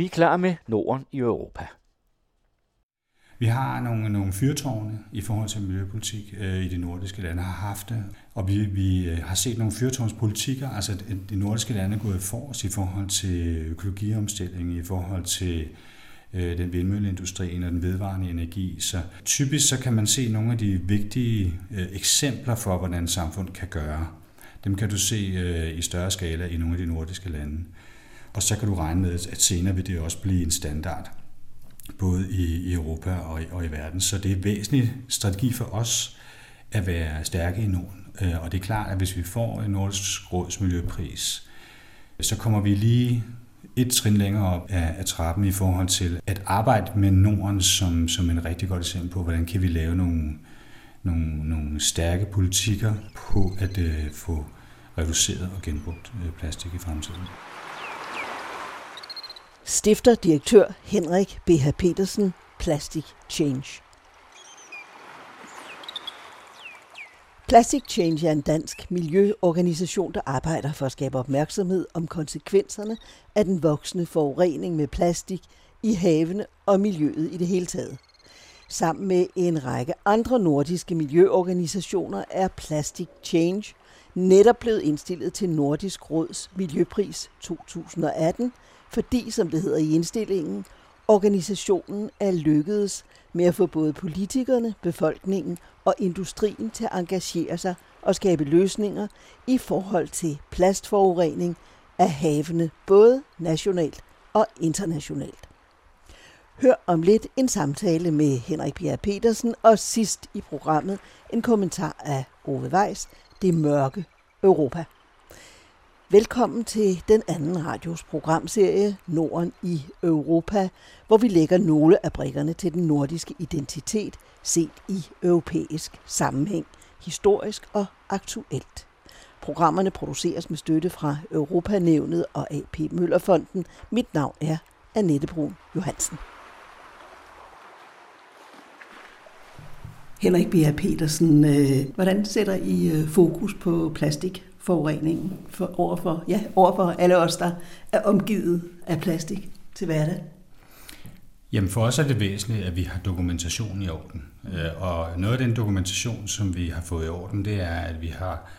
Vi er klar med Norden i Europa. Vi har nogle, nogle fyrtårne i forhold til miljøpolitik øh, i de nordiske lande, har haft det, og vi, vi øh, har set nogle fyrtårnspolitikker, altså de nordiske lande er gået os i forhold til økologiomstilling, i forhold til øh, den vindmølleindustri og den vedvarende energi. Så typisk så kan man se nogle af de vigtige øh, eksempler for, hvordan samfund kan gøre. Dem kan du se øh, i større skala i nogle af de nordiske lande. Og så kan du regne med, at senere vil det også blive en standard både i Europa og i, og i verden. Så det er en væsentlig strategi for os at være stærke i Norden. Øh, og det er klart, at hvis vi får en Nordisk Råds Miljøpris, så kommer vi lige et trin længere op af, af trappen i forhold til at arbejde med Norden som, som en rigtig godt eksempel på, hvordan kan vi lave nogle, nogle, nogle stærke politikker på at øh, få reduceret og genbrugt øh, plastik i fremtiden. Stifter direktør Henrik B.H. Petersen, Plastic Change. Plastic Change er en dansk miljøorganisation, der arbejder for at skabe opmærksomhed om konsekvenserne af den voksende forurening med plastik i havene og miljøet i det hele taget. Sammen med en række andre nordiske miljøorganisationer er Plastic Change netop blevet indstillet til Nordisk Råds Miljøpris 2018, fordi, som det hedder i indstillingen, organisationen er lykkedes med at få både politikerne, befolkningen og industrien til at engagere sig og skabe løsninger i forhold til plastforurening af havene, både nationalt og internationalt. Hør om lidt en samtale med Henrik Pierre Petersen, og sidst i programmet en kommentar af Ove Weiss, Det mørke Europa. Velkommen til den anden radios programserie Norden i Europa, hvor vi lægger nogle af brikkerne til den nordiske identitet set i europæisk sammenhæng, historisk og aktuelt. Programmerne produceres med støtte fra Europanævnet og AP Møllerfonden. Mit navn er Annette Brun Johansen. Henrik B. Petersen, øh, hvordan sætter I øh, fokus på plastik forureningen for, overfor, ja, overfor alle os, der er omgivet af plastik til hverdag? Jamen for os er det væsentligt, at vi har dokumentation i orden. Øh, og noget af den dokumentation, som vi har fået i orden, det er, at vi har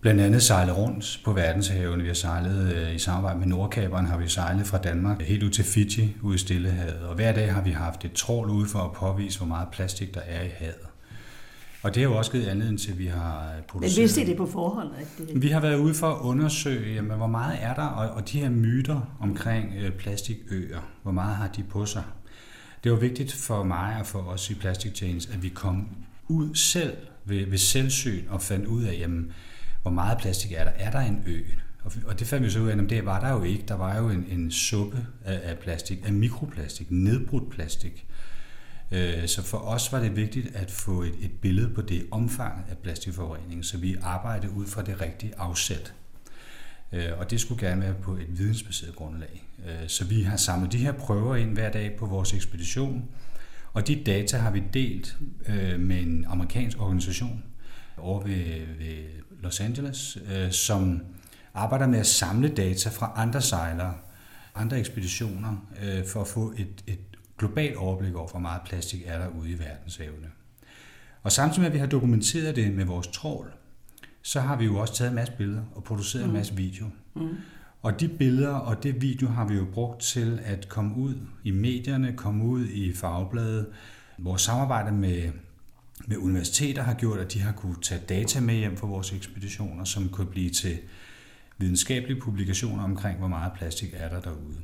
blandt andet sejlet rundt på verdenshavene. Vi har sejlet øh, i samarbejde med Nordkaberen, har vi sejlet fra Danmark helt ud til Fiji, ud i Stillehavet. Og hver dag har vi haft et trål ude for at påvise, hvor meget plastik der er i havet. Og det har jo også givet anledning til, at vi har produceret... Men vidste I det på forhånd? Det... Vi har været ude for at undersøge, jamen, hvor meget er der, og, og de her myter omkring øh, plastikøer, hvor meget har de på sig? Det var vigtigt for mig og for os i Plastic Change, at vi kom ud selv ved, ved selvsyn og fandt ud af, jamen, hvor meget plastik er der? Er der en ø? Og, og det fandt vi så ud af, at det var der jo ikke. Der var jo en, en suppe af, af plastik, af mikroplastik, nedbrudt plastik. Øh, så for os var det vigtigt at få et, et billede på det omfang af plastikforurening, så vi arbejdede ud fra det rigtige afsæt. Øh, og det skulle gerne være på et vidensbaseret grundlag. Øh, så vi har samlet de her prøver ind hver dag på vores ekspedition, og de data har vi delt øh, med en amerikansk organisation over ved, ved Los Angeles, øh, som arbejder med at samle data fra andre sejlere, andre ekspeditioner, for at få et, et globalt overblik over, hvor meget plastik er der ude i verdenshavene. Og samtidig med, at vi har dokumenteret det med vores trål, så har vi jo også taget en masse billeder og produceret mm. en masse video. Mm. Og de billeder og det video har vi jo brugt til at komme ud i medierne, komme ud i fagbladet. Vores samarbejde med, med universiteter har gjort, at de har kunne tage data med hjem fra vores ekspeditioner, som kunne blive til videnskabelige publikationer omkring, hvor meget plastik er der derude.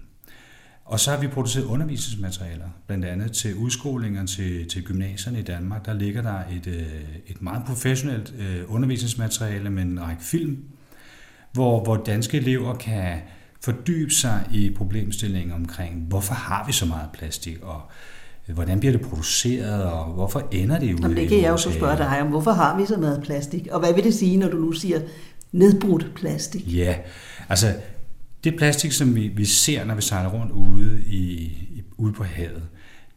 Og så har vi produceret undervisningsmaterialer, blandt andet til udskolinger til, til gymnasierne i Danmark. Der ligger der et, øh, et meget professionelt øh, undervisningsmateriale med en række film, hvor, hvor danske elever kan fordybe sig i problemstillingen omkring, hvorfor har vi så meget plastik, og øh, hvordan bliver det produceret, og hvorfor ender det ude Jamen, det kan jeg jo så spørge dig om. Hvorfor har vi så meget plastik? Og hvad vil det sige, når du nu siger nedbrudt plastik? Ja, altså det plastik, som vi, vi ser, når vi sejler rundt ude, i, i, ude på havet,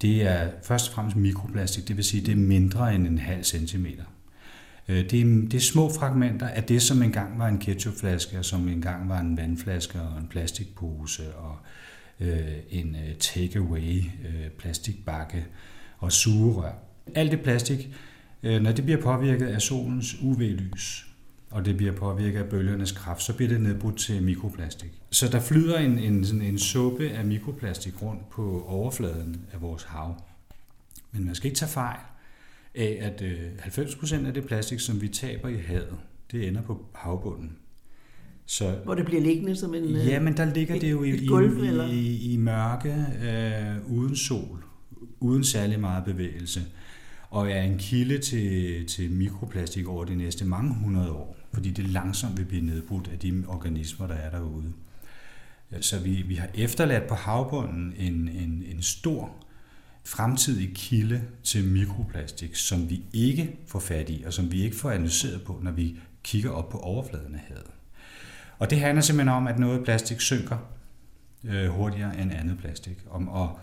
det er først og fremmest mikroplastik, det vil sige, det er mindre end en halv centimeter. Øh, det er, det er små fragmenter af det, som engang var en ketchupflaske, og som engang var en vandflaske og en plastikpose og øh, en øh, takeaway øh, plastikbakke og sugerør. Alt det plastik, øh, når det bliver påvirket af solens UV-lys, og det bliver påvirket af bølgernes kraft, så bliver det nedbrudt til mikroplastik. Så der flyder en, en, sådan en suppe af mikroplastik rundt på overfladen af vores hav. Men man skal ikke tage fejl af, at 90% øh, af det plastik, som vi taber i havet, det ender på havbunden. Så, Hvor det bliver liggende som en Ja, men der ligger det jo i, gulv, i, i, i mørke, øh, uden sol, uden særlig meget bevægelse, og er en kilde til, til mikroplastik over de næste mange hundrede år, fordi det langsomt vil blive nedbrudt af de organismer, der er derude. Øh, så vi, vi har efterladt på havbunden en, en, en stor fremtidig kilde til mikroplastik, som vi ikke får fat i, og som vi ikke får analyseret på, når vi kigger op på overfladen af havet. Og det handler simpelthen om, at noget plastik synker øh, hurtigere end andet plastik. Om, og,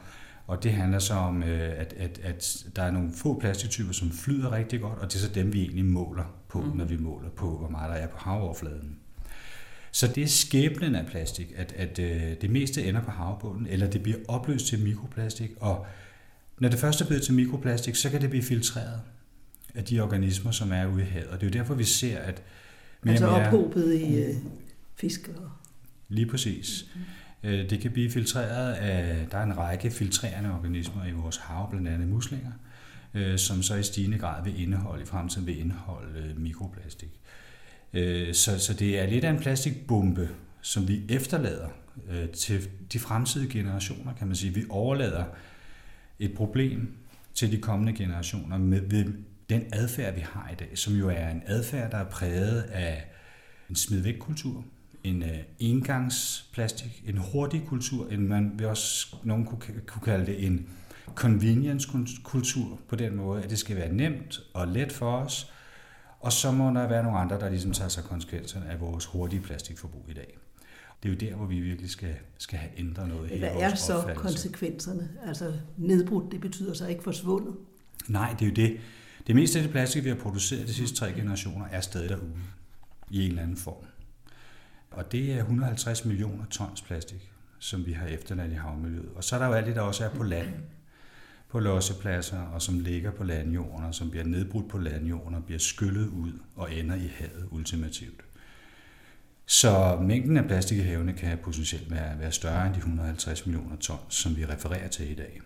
og det handler så om, øh, at, at, at der er nogle få plastiktyper, som flyder rigtig godt, og det er så dem, vi egentlig måler på, mm. når vi måler på, hvor meget der er på havoverfladen. Så det er skæbnen af plastik, at, at øh, det meste ender på havbunden, eller det bliver opløst til mikroplastik, og når det først er blevet til mikroplastik, så kan det blive filtreret af de organismer, som er ude i havet. Og det er jo derfor, vi ser, at mere altså mere, ophobet i øh, fisk og... Lige præcis. Mm-hmm. Øh, det kan blive filtreret af, der er en række filtrerende organismer i vores hav, blandt andet muslinger, øh, som så i stigende grad vil indeholde, i fremtiden vil indeholde øh, mikroplastik. Øh, så, så det er lidt af en plastikbombe, som vi efterlader til de fremtidige generationer, kan man sige. Vi overlader et problem til de kommende generationer med, med den adfærd, vi har i dag, som jo er en adfærd, der er præget af en smidvæk-kultur, en uh, engangsplastik, en hurtig kultur, en man vil også nogen kunne, kunne kalde det en convenience-kultur på den måde, at det skal være nemt og let for os, og så må der være nogle andre, der ligesom tager sig konsekvenserne af vores hurtige plastikforbrug i dag det er jo der, hvor vi virkelig skal, skal have ændret noget. Hvad er så opfattelse. konsekvenserne? Altså nedbrudt, det betyder så ikke forsvundet? Nej, det er jo det. Det meste af det plastik, vi har produceret de sidste tre generationer, er stadig derude i en eller anden form. Og det er 150 millioner tons plastik, som vi har efterladt i havmiljøet. Og så er der jo alt det, der også er på land, på lossepladser, og som ligger på landjorden, og som bliver nedbrudt på landjorden, og bliver skyllet ud og ender i havet ultimativt. Så mængden af plastik i havene kan potentielt være, være større end de 150 millioner tons, som vi refererer til i dag.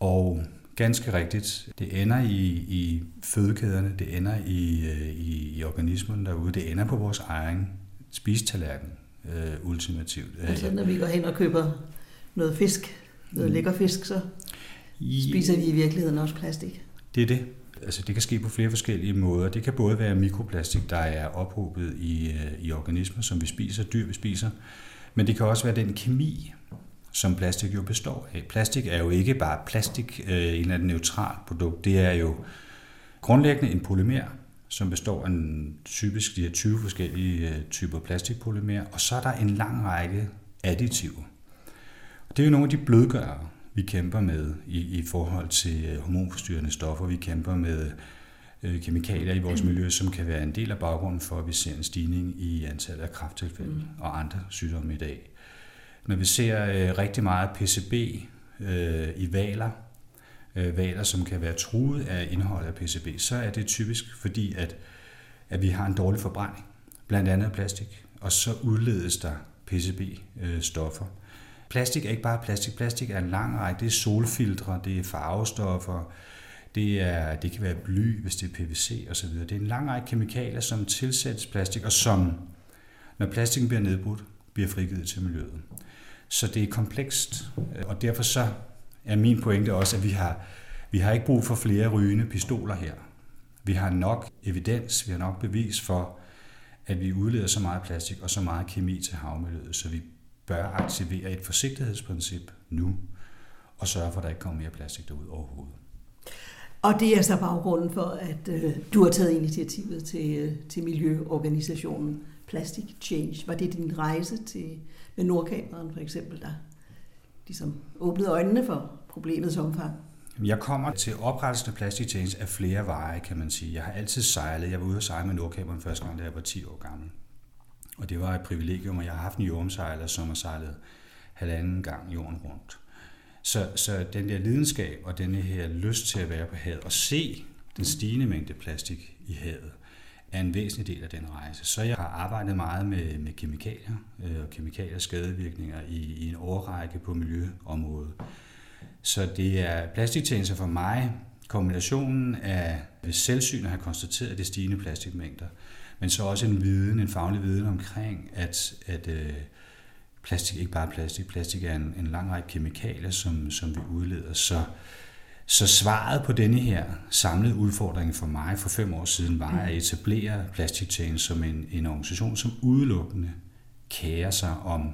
Og ganske rigtigt, det ender i, i fødekæderne, det ender i, øh, i, i organismen derude, det ender på vores egen spisetallerken øh, ultimativt. Altså når vi går hen og køber noget fisk, noget mm. lækker fisk, så spiser vi i virkeligheden også plastik. Det er det altså det kan ske på flere forskellige måder. Det kan både være mikroplastik, der er ophobet i, øh, i organismer, som vi spiser, dyr vi spiser, men det kan også være den kemi, som plastik jo består af. Plastik er jo ikke bare plastik, øh, en eller anden neutral produkt. Det er jo grundlæggende en polymer, som består af en, typisk de her 20 forskellige øh, typer plastikpolymer, og så er der en lang række additiver. Det er jo nogle af de blødgørere, vi kæmper med i, i forhold til øh, hormonforstyrrende stoffer. Vi kæmper med øh, kemikalier i vores miljø, som kan være en del af baggrunden for, at vi ser en stigning i antallet af krafttilfælde mm. og andre sygdomme i dag. Når vi ser øh, rigtig meget PCB øh, i valer, Øh, valer, som kan være truet af indholdet af PCB, så er det typisk fordi, at, at vi har en dårlig forbrænding, blandt andet af plastik, og så udledes der PCB-stoffer. Øh, plastik er ikke bare plastik. Plastik er en lang række. Det er solfiltre, det er farvestoffer, det, er, det kan være bly, hvis det er PVC osv. Det er en lang række kemikalier, som tilsættes plastik, og som, når plastikken bliver nedbrudt, bliver frigivet til miljøet. Så det er komplekst, øh, og derfor så er min pointe også, at vi har, vi har ikke brug for flere rygende pistoler her. Vi har nok evidens, vi har nok bevis for, at vi udleder så meget plastik og så meget kemi til havmiljøet, så vi bør aktivere et forsigtighedsprincip nu, og sørge for, at der ikke kommer mere plastik derud overhovedet. Og det er så baggrunden for, at øh, du har taget initiativet til, øh, til miljøorganisationen Plastic Change. Var det din rejse til med Nordkameraen for eksempel, der ligesom åbnede øjnene for problemets omfang? Jeg kommer til oprettelsen af Plastic Change af flere veje, kan man sige. Jeg har altid sejlet. Jeg var ude at sejle med Nordkameren første gang, da jeg var 10 år gammel. Og det var et privilegium, og jeg har haft en jordomsejler, som har sejlet halvanden gang jorden rundt. Så, så den der lidenskab og den her lyst til at være på havet og se den stigende mængde plastik i havet, er en væsentlig del af den rejse. Så jeg har arbejdet meget med, med kemikalier øh, og kemikaliers skadevirkninger i, i en årrække på miljøområdet. Så det er plastiktjenester for mig, kombinationen af selvsyn at have konstateret det stigende plastikmængder, men så også en viden, en faglig viden omkring, at, at øh, plastik ikke bare er plastik, plastik er en, en lang række kemikalier, som, som vi udleder. Så, så svaret på denne her samlede udfordring for mig for fem år siden var at etablere Plastic Change som en, en organisation, som udelukkende kærer sig om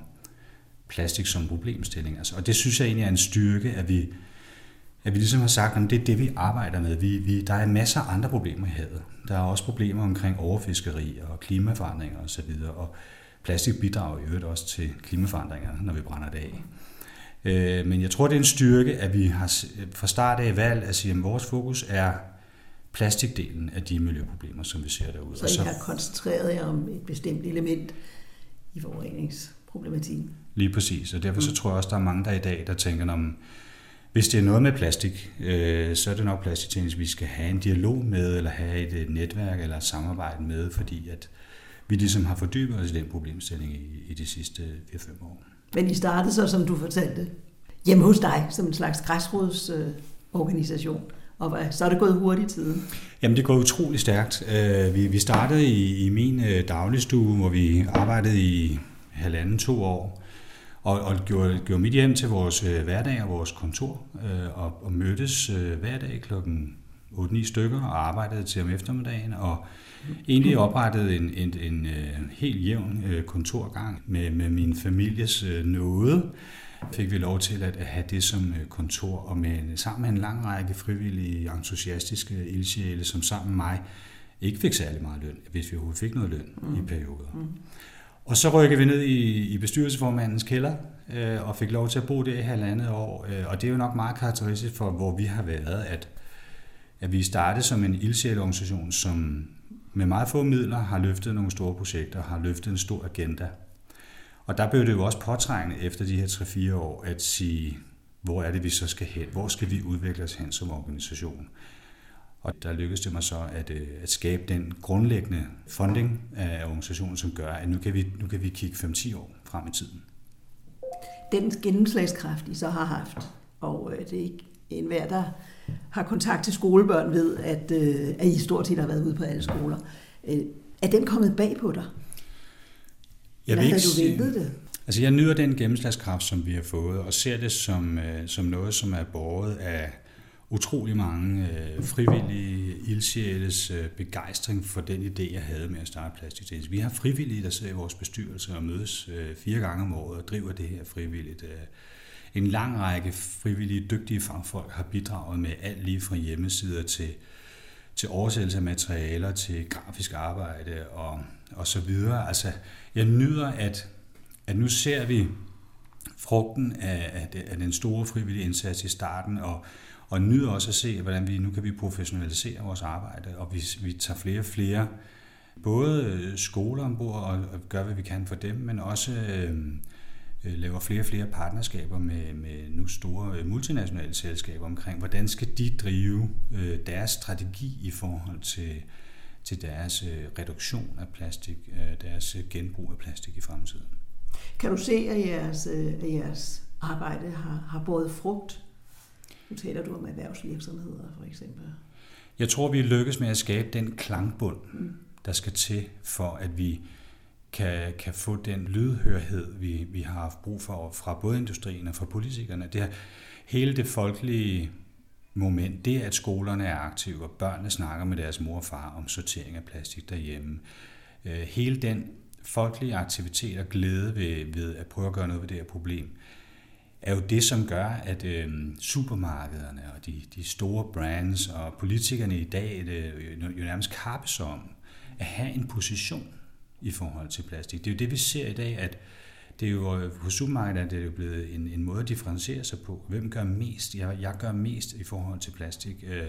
plastik som problemstilling. Altså, og det synes jeg egentlig er en styrke, at vi, at vi ligesom har sagt, at det er det, vi arbejder med. Vi, vi, der er masser af andre problemer i havet. Der er også problemer omkring overfiskeri og klimaforandringer osv., og plastik bidrager i øvrigt også til klimaforandringer, når vi brænder det af. Øh, men jeg tror, det er en styrke, at vi har fra start af valgt at sige, at vores fokus er plastikdelen af de miljøproblemer, som vi ser derude. Så I har koncentreret jer om et bestemt element i forureningsproblematikken? Lige præcis, og derfor så mm. tror jeg også, der er mange der i dag, der tænker, om hvis det er noget med plastik, øh, så er det nok plastiktjeneste, vi skal have en dialog med, eller have et, et netværk eller et samarbejde med, fordi at vi ligesom har fordybet os i den problemstilling i, i de sidste 4-5 år. Men I startede så, som du fortalte, hjemme hos dig, som en slags græsrodsorganisation. Og så er det gået hurtigt tiden? Jamen, det går utrolig stærkt. Øh, vi, vi startede i, i min øh, dagligstue, hvor vi arbejdede i halvanden, to år, og, og gjorde, gjorde mit hjem til vores øh, hverdag og vores kontor, og, og mødtes hver dag klokken 8-9 stykker og arbejdede til om eftermiddagen, og egentlig oprettede en, en, en, en helt jævn kontorgang med, med min families nåde, fik vi lov til at have det som øh, kontor, og med, sammen med en lang række frivillige, entusiastiske ildsjæle, som sammen med mig ikke fik særlig meget løn, hvis vi overhovedet fik noget løn mm. i perioder. Mm. Og så rykkede vi ned i, i bestyrelsesformandens kælder, øh, og fik lov til at bo der i halvandet år. Øh, og det er jo nok meget karakteristisk for, hvor vi har været, at, at vi startede som en ildsjælorganisation, som med meget få midler har løftet nogle store projekter, har løftet en stor agenda. Og der blev det jo også påtrængende efter de her 3-4 år at sige, hvor er det, vi så skal hen? Hvor skal vi udvikle os hen som organisation? Og der lykkedes det mig så at, øh, at skabe den grundlæggende funding af organisationen, som gør, at nu kan vi, nu kan vi kigge 5-10 år frem i tiden. Den gennemslagskraft, I så har haft, og øh, det er ikke enhver, der har kontakt til skolebørn, ved, at, øh, at I stort set har været ude på alle skoler. Er den kommet bag på dig? Jeg Eller havde du ventet det? Altså jeg nyder den gennemslagskraft, som vi har fået, og ser det som, øh, som noget, som er båret af utrolig mange øh, frivillige ildsjæles øh, begejstring for den idé, jeg havde med at starte Plastik Vi har frivillige, der sidder i vores bestyrelse og mødes øh, fire gange om året og driver det her frivilligt. Øh. En lang række frivillige, dygtige fagfolk har bidraget med alt lige fra hjemmesider til, til oversættelse af materialer, til grafisk arbejde og, og så videre. Altså, jeg nyder, at, at nu ser vi frugten af, af, af den store frivillige indsats i starten, og, og nyder også at se, hvordan vi nu kan vi professionalisere vores arbejde, og vi, vi tager flere og flere både skoler ombord og, og gør, hvad vi kan for dem, men også øh, øh laver flere og flere partnerskaber med, med nu store multinationale selskaber omkring, hvordan skal de drive øh, deres strategi i forhold til til deres øh, reduktion af plastik, øh, deres øh, genbrug af plastik i fremtiden. Kan du se, at jeres, at jeres arbejde har, har båret frugt? Nu taler du om erhvervsvirksomheder for eksempel. Jeg tror, vi lykkes med at skabe den klangbund, mm. der skal til for, at vi kan, kan få den lydhørhed, vi, vi har haft brug for fra både industrien og fra politikerne. Det er hele det folkelige moment, det er, at skolerne er aktive, og børnene snakker med deres mor og far om sortering af plastik derhjemme. Øh, hele den folkelige aktivitet og glæde ved, ved at prøve at gøre noget ved det her problem, er jo det, som gør, at øh, supermarkederne og de, de store brands og politikerne i dag øh, det, jo nærmest kappes om at have en position i forhold til plastik. Det er jo det, vi ser i dag, at det er jo øh, på supermarkedet er det jo blevet en, en måde at differentiere sig på. Hvem gør mest? Jeg, jeg gør mest i forhold til plastik. Øh,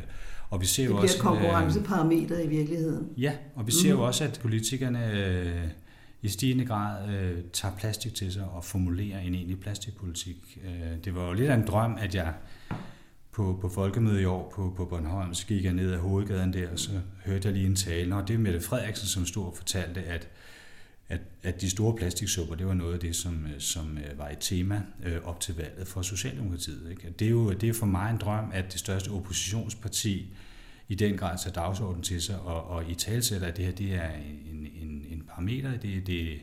og vi ser det jo også, et konkurrenceparameter i virkeligheden. Ja, og vi ser mm. jo også, at politikerne i stigende grad øh, tager plastik til sig og formulerer en egentlig plastikpolitik. Øh, det var jo lidt af en drøm, at jeg på, på folkemødet i år på, på Bornholm, så gik jeg ned ad hovedgaden der, og så hørte jeg lige en tale, og det er Mette Frederiksen, som stod og fortalte, at, at, at de store plastiksupper, det var noget af det, som, øh, som øh, var et tema øh, op til valget for Socialdemokratiet. Ikke? Det, er jo, det er for mig en drøm, at det største oppositionsparti i den grad tager dagsordenen til sig, og, og i talsætter, at det her det er en, en, en parameter, det, det,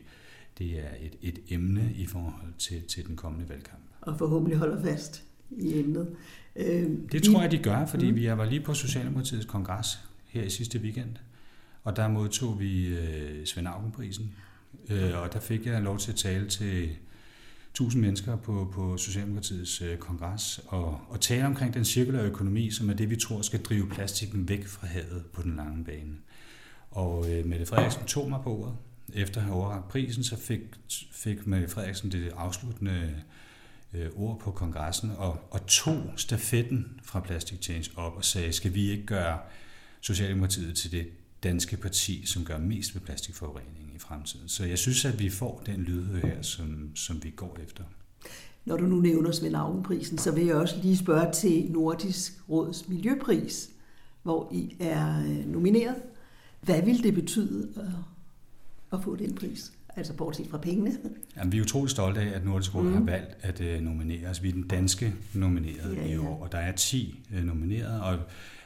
det er et, et emne i forhold til, til den kommende valgkamp. Og forhåbentlig holder fast i emnet. Øh, det tror jeg, de gør, fordi mm. vi var lige på Socialdemokratiets kongres her i sidste weekend, og der modtog vi øh, Svend Augenprisen, øh, og der fik jeg lov til at tale til tusind mennesker på, på Socialdemokratiets øh, kongres og, og tale omkring den cirkulære økonomi, som er det, vi tror skal drive plastikken væk fra havet på den lange bane. Og øh, Mette Frederiksen tog mig på ordet. Efter at have overragt prisen, så fik, fik Mette Frederiksen det afsluttende øh, ord på kongressen og, og tog stafetten fra Plastic Change op og sagde, skal vi ikke gøre Socialdemokratiet til det danske parti, som gør mest ved plastikforurening i fremtiden. Så jeg synes, at vi får den lydhør her, som, som vi går efter. Når du nu nævner Svend Augenprisen, så vil jeg også lige spørge til Nordisk Råds Miljøpris, hvor I er øh, nomineret. Hvad vil det betyde at få den pris? Altså bortset fra pengene. Jamen, vi er utrolig stolte af, at Nordisk Råd mm. har valgt at uh, nominere os. Vi er den danske nomineret ja, ja. i år, og der er 10 uh, nomineret, og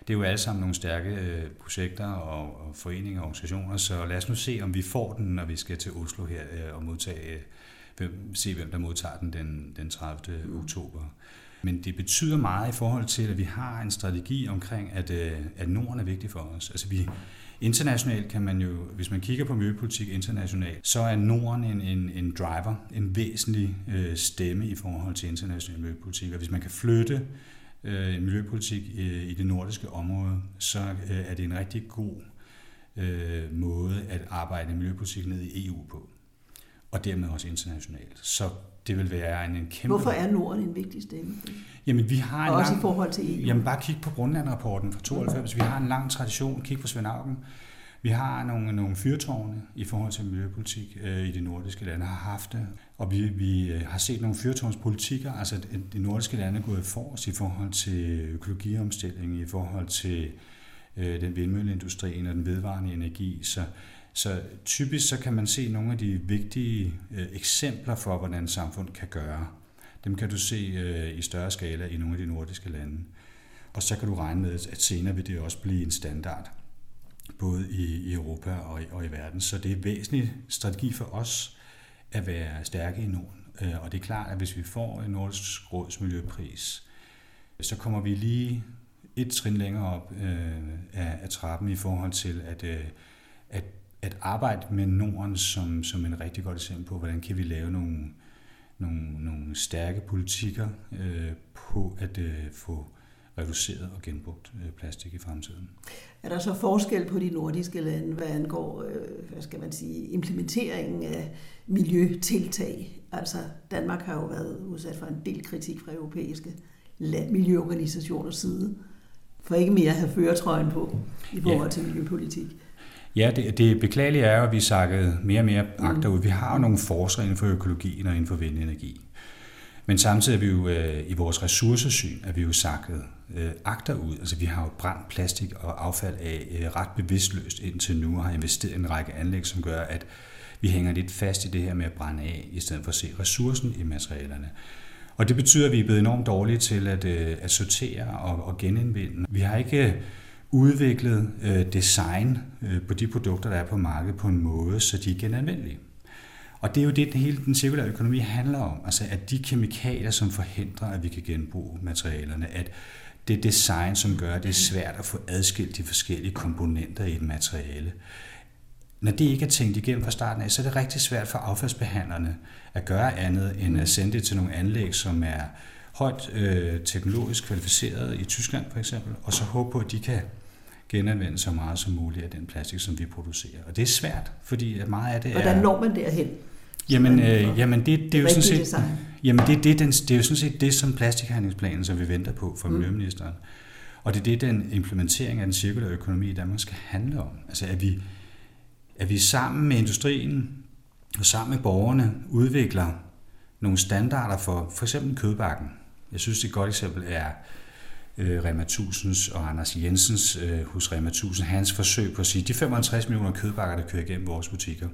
det er jo alle sammen nogle stærke uh, projekter og, og foreninger og organisationer, så lad os nu se, om vi får den, når vi skal til Oslo her uh, og modtage, uh, hvem, se hvem der modtager den den, den 30. Mm. oktober. Men det betyder meget i forhold til, at vi har en strategi omkring, at, at Norden er vigtig for os. Altså vi, Internationalt kan man jo, hvis man kigger på miljøpolitik internationalt, så er Norden en, en, en driver, en væsentlig øh, stemme i forhold til international miljøpolitik. Og hvis man kan flytte øh, miljøpolitik øh, i det nordiske område, så øh, er det en rigtig god øh, måde at arbejde miljøpolitik ned i EU på. Og dermed også internationalt. Så det vil være en, en kæmpe... Hvorfor er Norden en vigtig stemme? Jamen, vi har en og også lang... i forhold til EU? Jamen, bare kig på Grundlandrapporten fra 92. Vi har en lang tradition. Kig på Svend Augen. Vi har nogle, nogle fyrtårne i forhold til miljøpolitik øh, i de nordiske lande, har haft det. Og vi, vi øh, har set nogle fyrtårnspolitikker, altså de nordiske lande er gået forrest i forhold til økologiomstilling, i forhold til øh, den vindmølleindustrien og den vedvarende energi. Så så typisk så kan man se nogle af de vigtige øh, eksempler for, hvordan samfund kan gøre. Dem kan du se øh, i større skala i nogle af de nordiske lande. Og så kan du regne med, at senere vil det også blive en standard, både i, i Europa og i, og i verden. Så det er en væsentlig strategi for os at være stærke i Norden. Øh, og det er klart, at hvis vi får en nordisk råds miljøpris, så kommer vi lige et trin længere op øh, af, af trappen i forhold til, at, øh, at arbejde med Norden som, som en rigtig godt eksempel på, hvordan kan vi lave nogle, nogle, nogle stærke politikker øh, på at øh, få reduceret og genbrugt øh, plastik i fremtiden. Er der så forskel på de nordiske lande, hvad angår øh, hvad skal man sige, implementeringen af miljøtiltag? Altså Danmark har jo været udsat for en del kritik fra europæiske miljøorganisationers side, for ikke mere at have føretrøjen på i forhold ja. til miljøpolitik. Ja, det, det beklagelige er jo, at vi sakket mere og mere agterud. Vi har jo nogle forskere inden for økologien og inden for vindenergi. Men samtidig er vi jo øh, i vores ressourcesyn, er vi jo sakket øh, agterud. Altså vi har jo brændt plastik og affald af øh, ret bevidstløst indtil nu og har investeret i en række anlæg, som gør, at vi hænger lidt fast i det her med at brænde af, i stedet for at se ressourcen i materialerne. Og det betyder, at vi er blevet enormt dårlige til at, øh, at sortere og, og genindvinde. Vi har ikke udviklet øh, design øh, på de produkter, der er på markedet på en måde, så de er genanvendelige. Og det er jo det, hele den cirkulære økonomi handler om. Altså at de kemikalier, som forhindrer, at vi kan genbruge materialerne, at det design, som gør, at det er svært at få adskilt de forskellige komponenter i et materiale. Når det ikke er tænkt igennem fra starten af, så er det rigtig svært for affaldsbehandlerne at gøre andet end at sende det til nogle anlæg, som er højt øh, teknologisk kvalificeret i Tyskland for eksempel, og så håbe på, at de kan genanvende så meget som muligt af den plastik, som vi producerer. Og det er svært, fordi meget af det Hvordan er... Hvordan når man derhen? Jamen, øh, jamen det, det er jo sådan set, design. jamen det, det, den, det er jo sådan set det, som plastikhandlingsplanen, som vi venter på fra mm. Miljøministeren. Og det er det, den implementering af den cirkulære økonomi i Danmark skal handle om. Altså, at vi, at vi sammen med industrien og sammen med borgerne udvikler nogle standarder for for eksempel kødbakken. Jeg synes, et godt eksempel er øh, Rema 1000's og Anders Jensens øh, hos Rema 1000, hans forsøg på at sige, de 55 millioner kødbakker, der kører igennem vores butikker,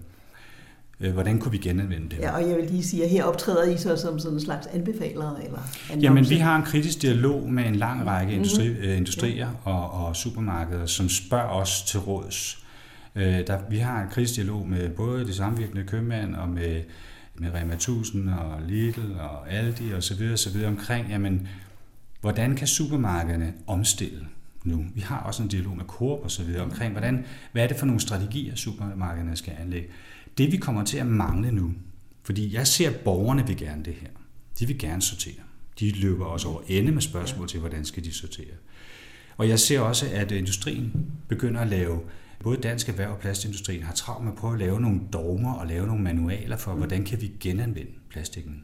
øh, hvordan kunne vi genanvende det? Ja, og jeg vil lige sige, at her optræder I så som sådan en slags anbefalere? Eller Jamen, vi har en kritisk dialog med en lang række mhm. industri, mm-hmm. industrier og, og supermarkeder, som spørger os til råds. Øh, der, vi har en kritisk dialog med både de samvirkende købmænd og med, med Rema 1000 og Lidl og Aldi og så videre, så videre omkring, jamen, hvordan kan supermarkederne omstille nu? Vi har også en dialog med Coop og så videre omkring, hvordan, hvad er det for nogle strategier, supermarkederne skal anlægge. Det vi kommer til at mangle nu, fordi jeg ser, at borgerne vil gerne det her. De vil gerne sortere. De løber også over ende med spørgsmål til, hvordan skal de sortere. Og jeg ser også, at industrien begynder at lave både dansk erhverv og plastindustrien har travlt med at prøve at lave nogle dogmer og lave nogle manualer for, hvordan kan vi genanvende plastikken.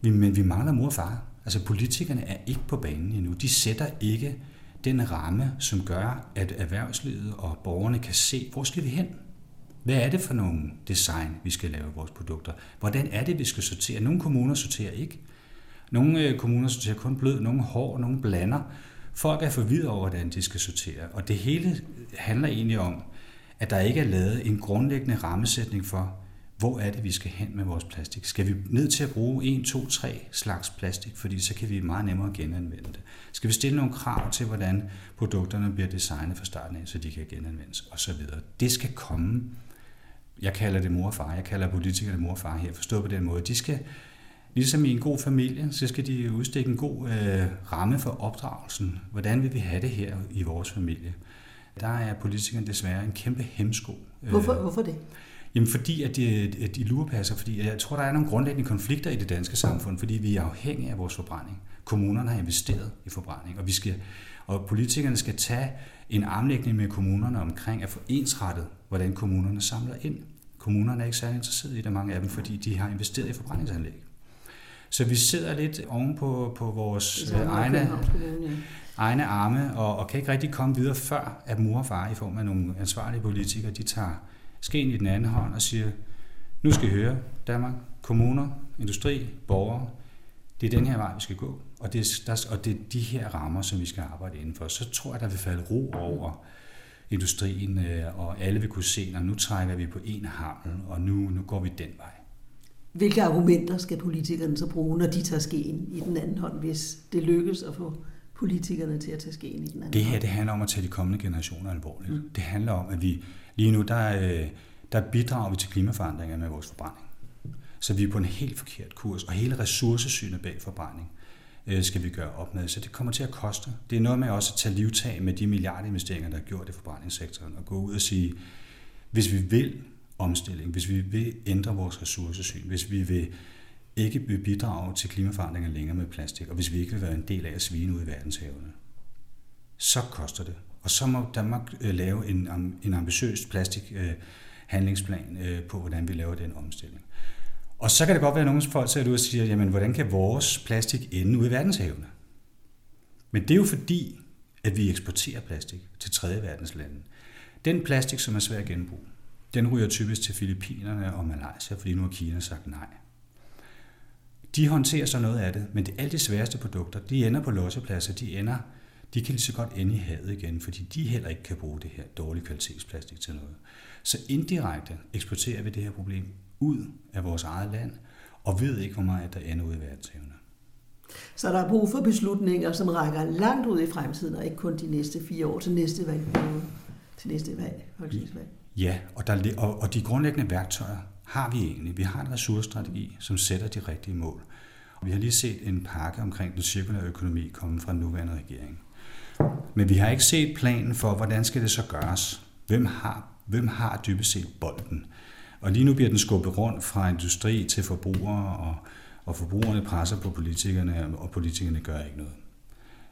Men vi mangler mor og far. Altså politikerne er ikke på banen endnu. De sætter ikke den ramme, som gør, at erhvervslivet og borgerne kan se, hvor skal vi hen? Hvad er det for nogle design, vi skal lave vores produkter? Hvordan er det, vi skal sortere? Nogle kommuner sorterer ikke. Nogle øh, kommuner sorterer kun blød, nogle hård, nogle blander. Folk er forvirret over, hvordan de skal sortere. Og det hele handler egentlig om, at der ikke er lavet en grundlæggende rammesætning for, hvor er det, vi skal hen med vores plastik? Skal vi ned til at bruge 1, 2, 3 slags plastik, fordi så kan vi meget nemmere genanvende det? Skal vi stille nogle krav til, hvordan produkterne bliver designet fra starten af, så de kan genanvendes osv.? Det skal komme. Jeg kalder det mor og far. Jeg kalder politikerne mor og far her. Forstået på den måde. De skal, ligesom i en god familie, så skal de udstikke en god øh, ramme for opdragelsen. Hvordan vil vi have det her i vores familie? Der er politikerne desværre en kæmpe hemsko. Øh, hvorfor, hvorfor det? Jamen fordi, at de, at de lurepasser, fordi jeg tror, der er nogle grundlæggende konflikter i det danske samfund, fordi vi er afhængige af vores forbrænding. Kommunerne har investeret i forbrænding, og, vi skal, og politikerne skal tage en armlægning med kommunerne omkring at få ensrettet, hvordan kommunerne samler ind. Kommunerne er ikke særlig interesserede i det, mange af dem, fordi de har investeret i forbrændingsanlæg. Så vi sidder lidt oven på, på vores øh, egne, egne arme, og, og kan ikke rigtig komme videre før, at mor og far i form af nogle ansvarlige politikere, de tager skeen i den anden hånd og siger, nu skal I høre, Danmark, kommuner, industri, borgere, det er den her vej, vi skal gå, og det, er, der, og det er de her rammer, som vi skal arbejde indenfor. Så tror jeg, der vil falde ro over industrien, øh, og alle vil kunne se, at nu trækker vi på en hammel, og nu, nu går vi den vej. Hvilke argumenter skal politikerne så bruge, når de tager skeen i den anden hånd, hvis det lykkes at få politikerne til at tage skeen i den anden Det her det handler om at tage de kommende generationer alvorligt. Mm. Det handler om, at vi lige nu, der, øh, der bidrager vi til klimaforandringer med vores forbrænding. Så vi er på en helt forkert kurs, og hele ressourcesynet bag forbrænding øh, skal vi gøre op med. Så det kommer til at koste. Det er noget med også at tage livtag med de milliardinvesteringer, der er gjort i forbrændingssektoren, og gå ud og sige, hvis vi vil omstilling, hvis vi vil ændre vores ressourcesyn, hvis vi vil ikke vil bidrage til klimaforandringer længere med plastik, og hvis vi ikke vil være en del af at svine ud i verdenshavene, så koster det. Og så må Danmark øh, lave en, en ambitiøs plastikhandlingsplan øh, øh, på, hvordan vi laver den omstilling. Og så kan det godt være, at nogle folk ser ud og siger, jamen, hvordan kan vores plastik ende ude i verdenshavene? Men det er jo fordi, at vi eksporterer plastik til tredje verdens lande. Den plastik, som er svær at genbruge, den ryger typisk til Filippinerne og Malaysia, fordi nu har Kina sagt nej. De håndterer så noget af det, men det alle de sværeste produkter, de ender på lossepladser, de ender, de kan lige så godt ende i havet igen, fordi de heller ikke kan bruge det her dårlige kvalitetsplastik til noget. Så indirekte eksporterer vi det her problem ud af vores eget land, og ved ikke, hvor meget der ender ud i verdenshavene. Så der er brug for beslutninger, som rækker langt ud i fremtiden, og ikke kun de næste fire år til næste valg, til næste valg, folketingsvalg. Ja, og, der, og, og de grundlæggende værktøjer har vi egentlig. Vi har en ressourcestrategi, som sætter de rigtige mål. Og vi har lige set en pakke omkring den cirkulære økonomi komme fra den nuværende regering. Men vi har ikke set planen for, hvordan skal det så gøres. Hvem har, hvem har dybest set bolden? Og lige nu bliver den skubbet rundt fra industri til forbrugere, og, og forbrugerne presser på politikerne, og politikerne gør ikke noget.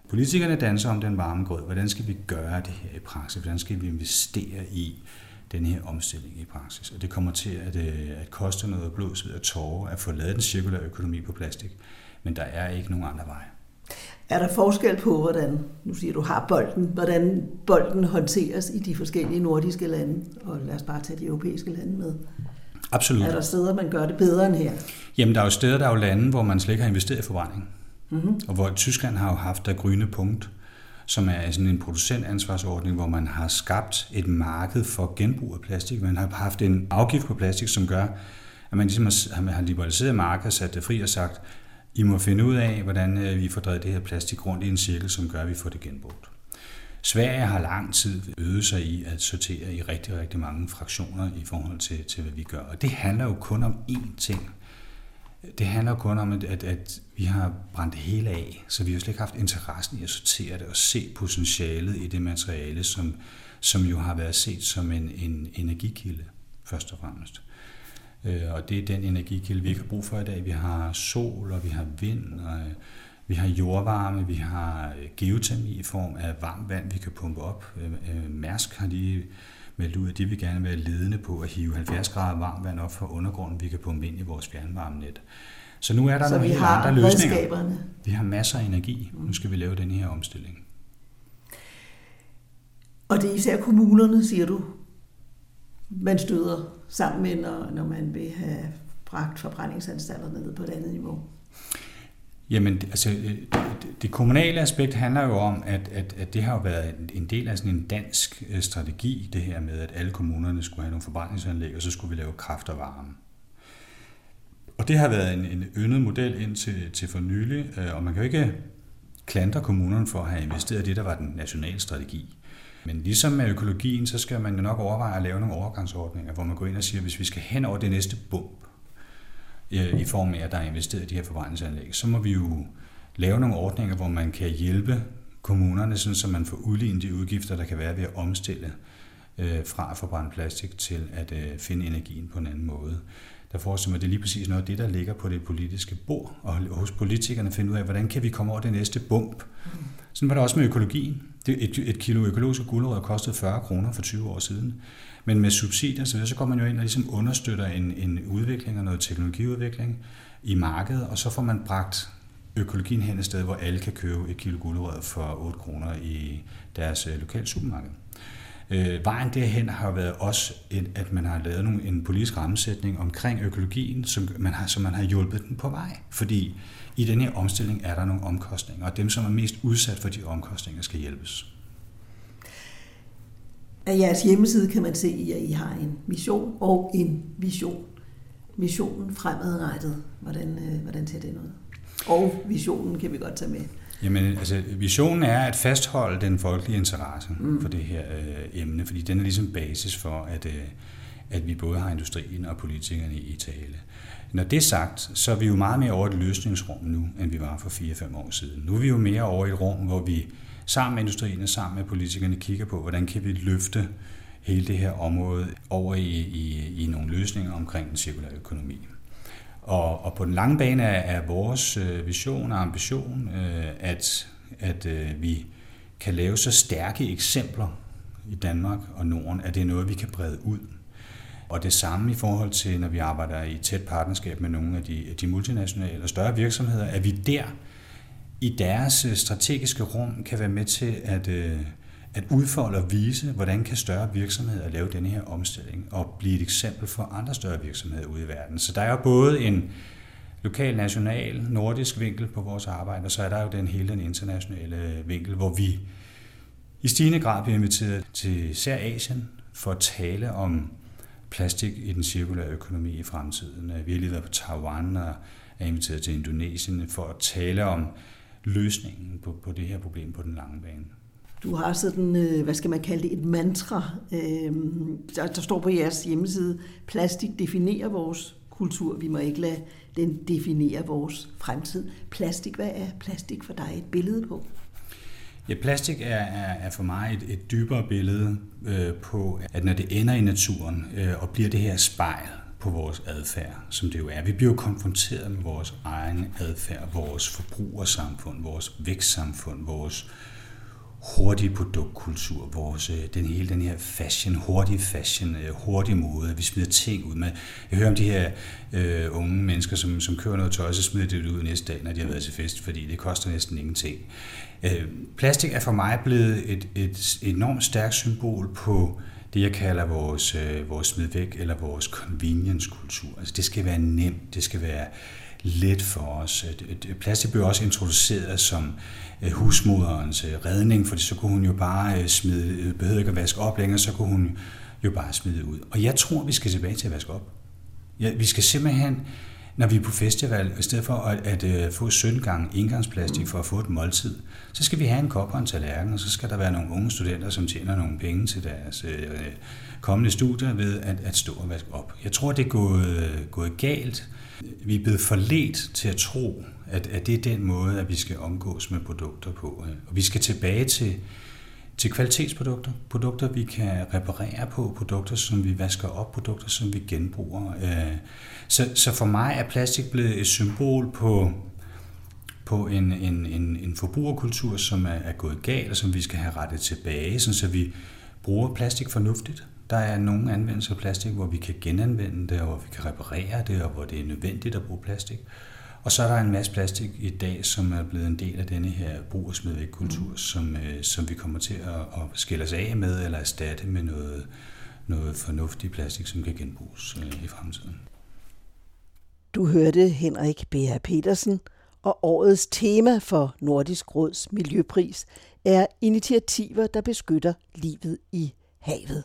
Politikerne danser om den varme grød. Hvordan skal vi gøre det her i praksis? Hvordan skal vi investere i den her omstilling i praksis. Og det kommer til at, øh, at koste noget blod, sved og tårer at få lavet den cirkulære økonomi på plastik. Men der er ikke nogen andre veje. Er der forskel på, hvordan, nu siger du har bolden, hvordan bolden håndteres i de forskellige nordiske lande, og lad os bare tage de europæiske lande med? Absolut. Er der steder, man gør det bedre end her? Jamen, der er jo steder, der er jo lande, hvor man slet ikke har investeret i forbrænding. Mm-hmm. Og hvor Tyskland har jo haft der grønne punkt, som er sådan en producentansvarsordning, hvor man har skabt et marked for genbrug af plastik. Man har haft en afgift på plastik, som gør, at man ligesom har liberaliseret markedet, sat det fri og sagt, I må finde ud af, hvordan øh, vi får drevet det her plastik rundt i en cirkel, som gør, at vi får det genbrugt. Sverige har lang tid øvet sig i at sortere i rigtig, rigtig mange fraktioner i forhold til, til hvad vi gør. Og det handler jo kun om én ting. Det handler kun om, at, at, at vi har brændt det hele af, så vi har slet ikke haft interessen i at sortere det og se potentialet i det materiale, som, som jo har været set som en, en energikilde, først og fremmest. Øh, og det er den energikilde, vi ikke har brug for i dag. Vi har sol, og vi har vind, og øh, vi har jordvarme, vi har øh, geotermi i form af varmt vand, vi kan pumpe op. Øh, øh, Mærsk har lige meldt ud, at de vil gerne være ledende på at hive 70 grader varmt vand op fra undergrunden, vi kan pumpe ind i vores fjernvarmenet. Så nu er der Så nogle vi helt har andre løsninger. Vi har masser af energi. Nu skal vi lave den her omstilling. Og det er især kommunerne, siger du, man støder sammen med, når, når man vil have bragt forbrændingsanstalterne ned på et andet niveau. Jamen, altså, øh, det, kommunale aspekt handler jo om, at, at, at det har jo været en, del af sådan en dansk øh, strategi, det her med, at alle kommunerne skulle have nogle forbrændingsanlæg, og så skulle vi lave kraft og varme. Og det har været en, en yndet model indtil til for nylig, øh, og man kan jo ikke klandre kommunerne for at have investeret i det, der var den nationale strategi. Men ligesom med økologien, så skal man jo nok overveje at lave nogle overgangsordninger, hvor man går ind og siger, at hvis vi skal hen over det næste bump, Øh, i form af, at der er investeret i de her forbrændingsanlæg, så må vi jo lave nogle ordninger, hvor man kan hjælpe kommunerne, sådan, så man får udlignet de udgifter, der kan være ved at omstille øh, fra at forbrænde plastik til at øh, finde energien på en anden måde. Der forestiller mig, at det er lige præcis noget af det, der ligger på det politiske bord, og hos politikerne finde ud af, hvordan kan vi komme over det næste bump. Sådan var det også med økologien. Det, et, et kilo økologiske gulerødder kostede 40 kroner for 20 år siden. Men med subsidier så, så går man jo ind og ligesom understøtter en, en udvikling og noget teknologiudvikling i markedet, og så får man bragt økologien hen et sted, hvor alle kan købe et kilo gulerød for 8 kroner i deres øh, lokale supermarked. Øh, vejen derhen har været også, et, at man har lavet nogle, en politisk rammesætning omkring økologien, som man, har, som man har hjulpet den på vej. Fordi i den her omstilling er der nogle omkostninger, og dem, som er mest udsat for de omkostninger, skal hjælpes. Af jeres hjemmeside kan man se, at I har en mission og en vision. Missionen fremadrettet, hvordan, øh, hvordan ser den ud? Og visionen kan vi godt tage med. Jamen, altså, visionen er at fastholde den folkelige interesse mm. for det her øh, emne, fordi den er ligesom basis for, at, øh, at vi både har industrien og politikerne i tale. Når det er sagt, så er vi jo meget mere over et løsningsrum nu, end vi var for 4-5 år siden. Nu er vi jo mere over et rum, hvor vi sammen med industrien og sammen med politikerne kigger på, hvordan kan vi løfte hele det her område over i, i, i nogle løsninger omkring den cirkulære økonomi. Og, og på den lange bane er, er vores øh, vision og ambition, øh, at, at øh, vi kan lave så stærke eksempler i Danmark og Norden, at det er noget, vi kan brede ud. Og det samme i forhold til, når vi arbejder i tæt partnerskab med nogle af de, de multinationale og større virksomheder, at vi der i deres øh, strategiske rum kan være med til at, øh, at udfolde og vise, hvordan kan større virksomheder lave denne her omstilling og blive et eksempel for andre større virksomheder ude i verden. Så der er jo både en lokal, national, nordisk vinkel på vores arbejde, og så er der jo den hele den internationale øh, vinkel, hvor vi i stigende grad bliver inviteret til især Asien for at tale om plastik i den cirkulære økonomi i fremtiden. Vi har lige været på Taiwan og er inviteret til Indonesien for at tale om løsningen på, på det her problem på den lange bane. Du har sådan, øh, hvad skal man kalde det, et mantra. Øhm, der, der står på jeres hjemmeside, plastik definerer vores kultur. Vi må ikke lade den definere vores fremtid. Plastik, hvad er plastik for dig et billede på? Ja, plastik er, er, er for mig et, et dybere billede øh, på, at når det ender i naturen øh, og bliver det her spejl på vores adfærd, som det jo er. Vi bliver jo konfronteret med vores egen adfærd, vores forbrugersamfund, vores vækstsamfund, vores hurtige produktkultur, vores, øh, den hele den her fashion, hurtig fashion, øh, hurtig mode, vi smider ting ud med. Jeg hører om de her øh, unge mennesker, som, som kører noget tøj, så smider det ud næste dag, når de har været til fest, fordi det koster næsten ingenting. Øh, plastik er for mig blevet et, et enormt stærkt symbol på det, jeg kalder vores, øh, vores smidvæk eller vores convenience-kultur. Altså det skal være nemt, det skal være let for os. Plastik blev også introduceret som øh, husmoderens øh, redning, for så kunne hun jo bare øh, smide, behøvede ikke at vaske op længere, så kunne hun jo bare smide ud. Og jeg tror, vi skal tilbage til at vaske op. Ja, vi skal simpelthen, når vi er på festival, i stedet for at, at øh, få 17 gange indgangsplastik for at få et måltid, så skal vi have en kop og en tallerken, og så skal der være nogle unge studenter, som tjener nogle penge til deres øh, kommende studier ved at, at stå og vaske op. Jeg tror, det er gået, gået galt. Vi er blevet forledt til at tro, at, at det er den måde, at vi skal omgås med produkter på. Øh. Og vi skal tilbage til, til kvalitetsprodukter. Produkter, vi kan reparere på. Produkter, som vi vasker op. Produkter, som vi genbruger. Øh, så, så for mig er plastik blevet et symbol på, på en, en, en, en forbrugerkultur, som er, er gået galt, og som vi skal have rettet tilbage, så vi bruger plastik fornuftigt. Der er nogle anvendelser af plastik, hvor vi kan genanvende det, og hvor vi kan reparere det, og hvor det er nødvendigt at bruge plastik. Og så er der en masse plastik i dag, som er blevet en del af denne her brug og smid kultur, mm. som, øh, som vi kommer til at, at skille os af med, eller erstatte med noget, noget fornuftig plastik, som kan genbruges øh, i fremtiden. Du hørte Henrik B.H. Petersen, og årets tema for Nordisk Råds Miljøpris er initiativer, der beskytter livet i havet.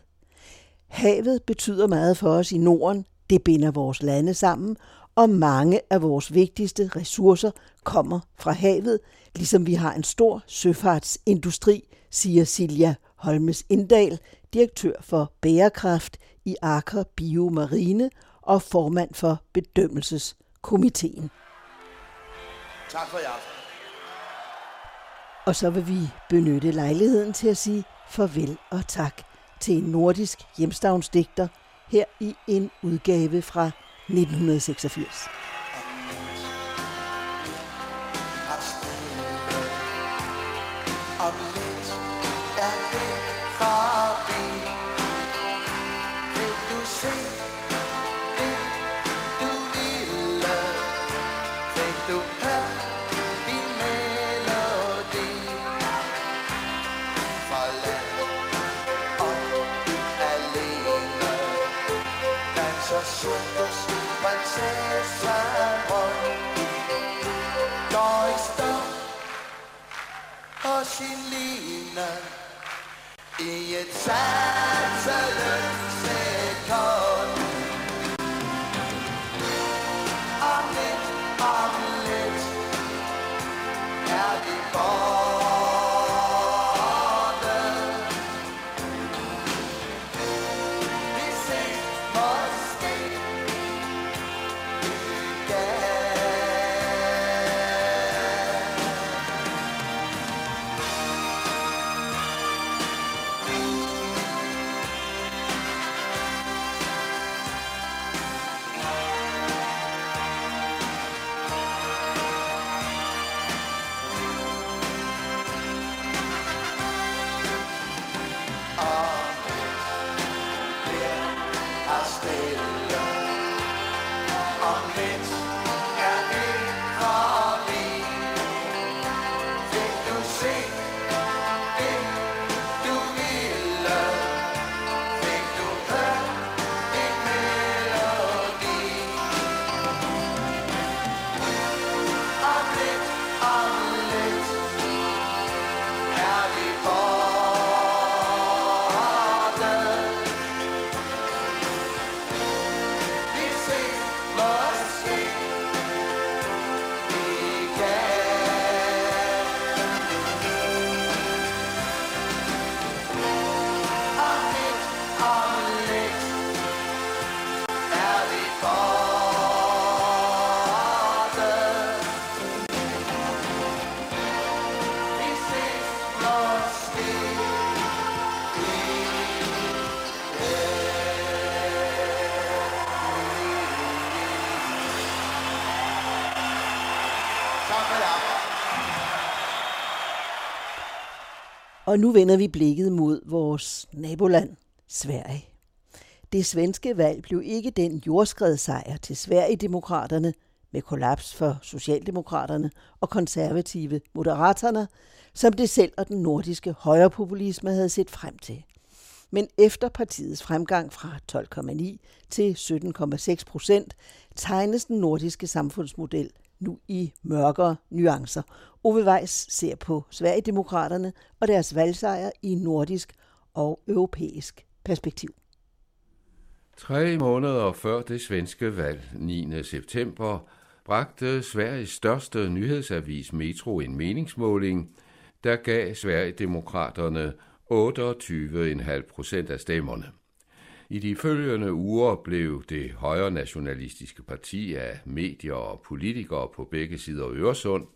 Havet betyder meget for os i Norden. Det binder vores lande sammen, og mange af vores vigtigste ressourcer kommer fra havet, ligesom vi har en stor søfartsindustri, siger Silja Holmes Indal, direktør for bærekraft i Aker Biomarine og formand for bedømmelseskomiteen. Tak for jer. Og så vil vi benytte lejligheden til at sige farvel og tak til en nordisk hjemstavnsdigter her i en udgave fra 1986. sin i sick. Og nu vender vi blikket mod vores naboland, Sverige. Det svenske valg blev ikke den jordskredsejr til Sverigedemokraterne med kollaps for Socialdemokraterne og konservative Moderaterne, som det selv og den nordiske højrepopulisme havde set frem til. Men efter partiets fremgang fra 12,9 til 17,6 procent, tegnes den nordiske samfundsmodel nu i mørkere nuancer. Ove Weiss ser på Sverigedemokraterne og deres valgsejr i nordisk og europæisk perspektiv. Tre måneder før det svenske valg 9. september bragte Sveriges største nyhedsavis Metro en meningsmåling, der gav Sverigedemokraterne 28,5 procent af stemmerne. I de følgende uger blev det højre nationalistiske parti af medier og politikere på begge sider af Øresund